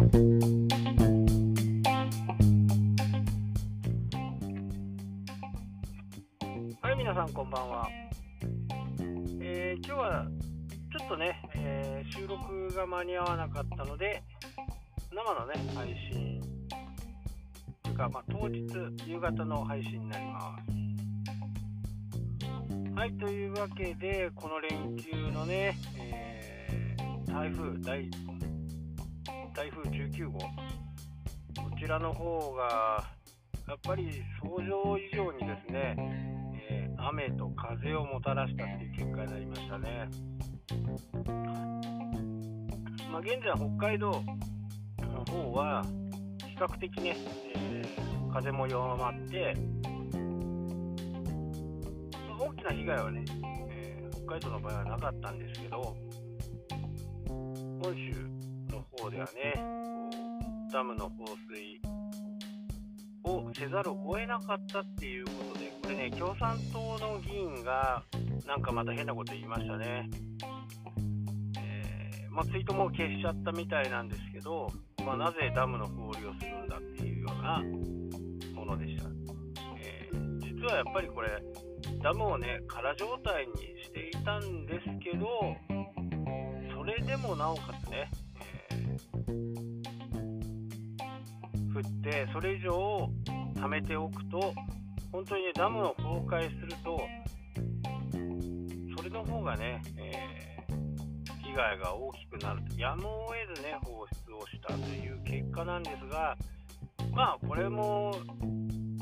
はい、皆さんこんばんは。えー今日はちょっとね、えー収録が間に合わなかったので、生のね、配信というか、まあ、当日、夕方の配信になります。はい、というわけで、この連休のね、えー台風、台風19号、こちらの方が、やっぱり想像以上にですね、えー雨と風をもたらしたっていう結果になりましたね。まあ、現在、北海道の方は比較的ね、えー風も弱まって、大きな被害はね、えー北海道の場合はなかったんですけど、本州方ではね、ダムの放水をせざるを得なかったっていうことで、これね、共産党の議員がなんかまた変なこと言いましたね。えーまあ、ツイートも消しちゃったみたいなんですけど、まあ、なぜダムの放流をするんだっていうようなものでした。えー実はやっぱりこれ、ダムをね、空状態にしていたんですけど、それでもなおかつね、ー降って、それ以上貯めておくと、本当にね、ダムを崩壊すると、それの方がね、えー被害が大きくなると、やむを得ずね、放出をしたという結果なんですが、まあ、これも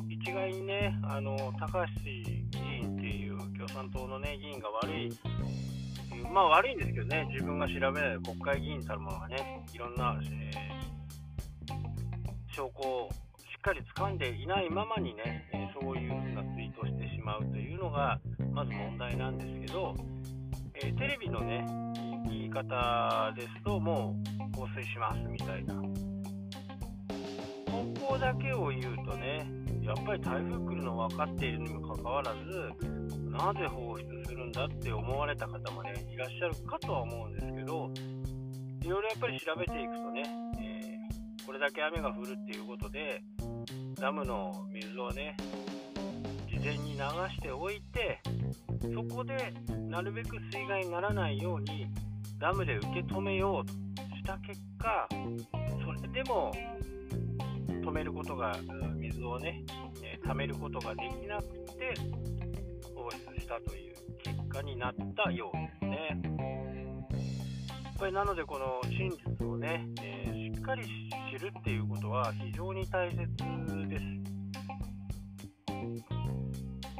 一概にね、あの高橋議員っていう共産党の、ね、議員が悪い、まあ悪いんですけどね、自分が調べない国会議員たるものがね、いろんな、えー証拠をしっかり掴んでいないままにね、えそういうふうなツイートをしてしまうというのが、まず問題なんですけど、えテレビのね、言い方ですと、もう放水しますみたいな。ここだけを言うとね、やっぱり台風来るの分かっているにもかかわらず、なぜ放出するんだって思われた方もね、いらっしゃるかとは思うんですけど、いろいろやっぱり調べていくとね、これだけ雨が降るっていうことで、ダムの水をね、事前に流しておいて、そこでなるべく水害にならないように、ダムで受け止めようとした結果、それでも止めることが、水をね、えー溜めることができなくて、放出したという結果になったようですね。やっぱりなので、この真実をね、えかり知るっていうことは非常に大切です。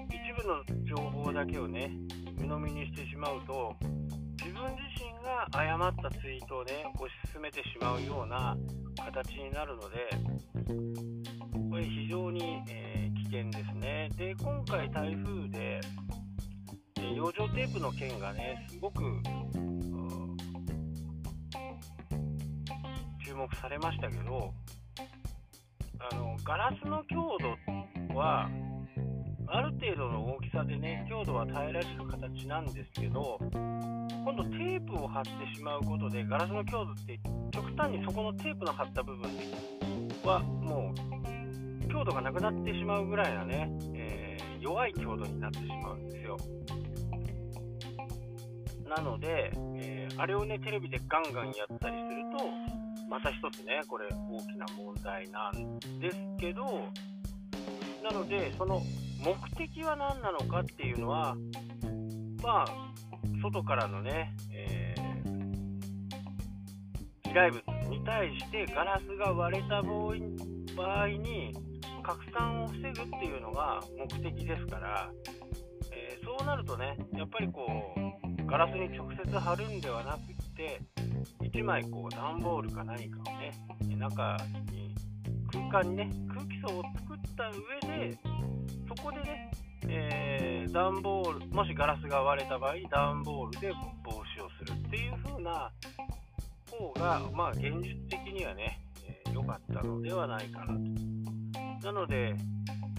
一部の情報だけをね、鵜呑みにしてしまうと、自分自身が誤ったツイートをね、推し進めてしまうような形になるので、これ非常に、えー危険ですね。で、今回台風で、え養生テープの件がね、すごく、目されましたけど、あのガラスの強度は、ある程度の大きさでね、強度は耐えられる形なんですけど、今度テープを貼ってしまうことで、ガラスの強度って極端にそこのテープの貼った部分はもう強度がなくなってしまうぐらいなね、えー弱い強度になってしまうんですよ。なので、えーあれをね、テレビでガンガンやったりする、また一つね、これ大きな問題なんですけど、なので、その目的は何なのかっていうのは、まあ、外からのね、えー飛来物に対してガラスが割れた場合に拡散を防ぐっていうのが目的ですから、えーそうなるとね、やっぱりこう、ガラスに直接貼るんではなくって、1枚こう段ボールか何かをね、中に空間にね、空気層を作った上で、そこでね、えー段ボール、もしガラスが割れた場合、段ボールで防止をするっていう風な方が、まあ、現実的にはね、えーかったのではないかなと。なので、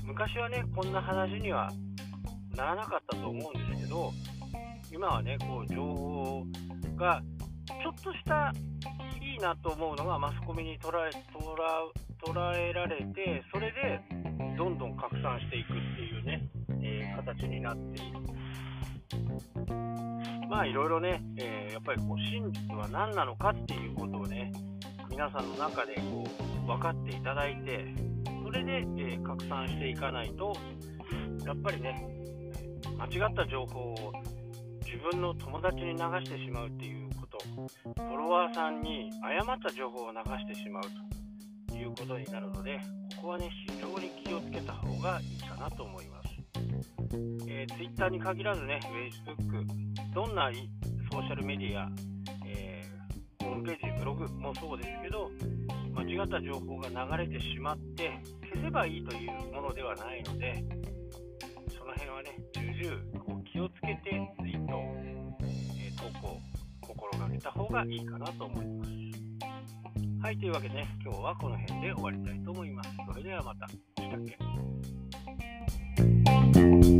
昔はね、こんな話にはならなかったと思うんですけど、今はね、こう情報がちょっとしたいいなと思うのがマスコミに捉え捉捉えられてそれでどんどん拡散していくっていうね、えー、形になっているまあいろいろね、えー、やっぱりこう真実は何なのかっていうことをね皆さんの中でこう分かっていただいてそれで、えー、拡散していかないとやっぱりね間違った情報を自分の友達に流してしまうっていうフォロワーさんに誤った情報を流してしまうということになるのでここはね非常に気をつけた方がいいかなと思います、えー、Twitter に限らずね Facebook どんなソーシャルメディア、えー、ホームページブログもそうですけど間違った情報が流れてしまって消せばいいというものではないのでその辺はね重々気をつけて、心がけた方がいいかなと思います。はい、というわけで、ね、今日はこの辺で終わりたいと思います。それではまた。したっけ？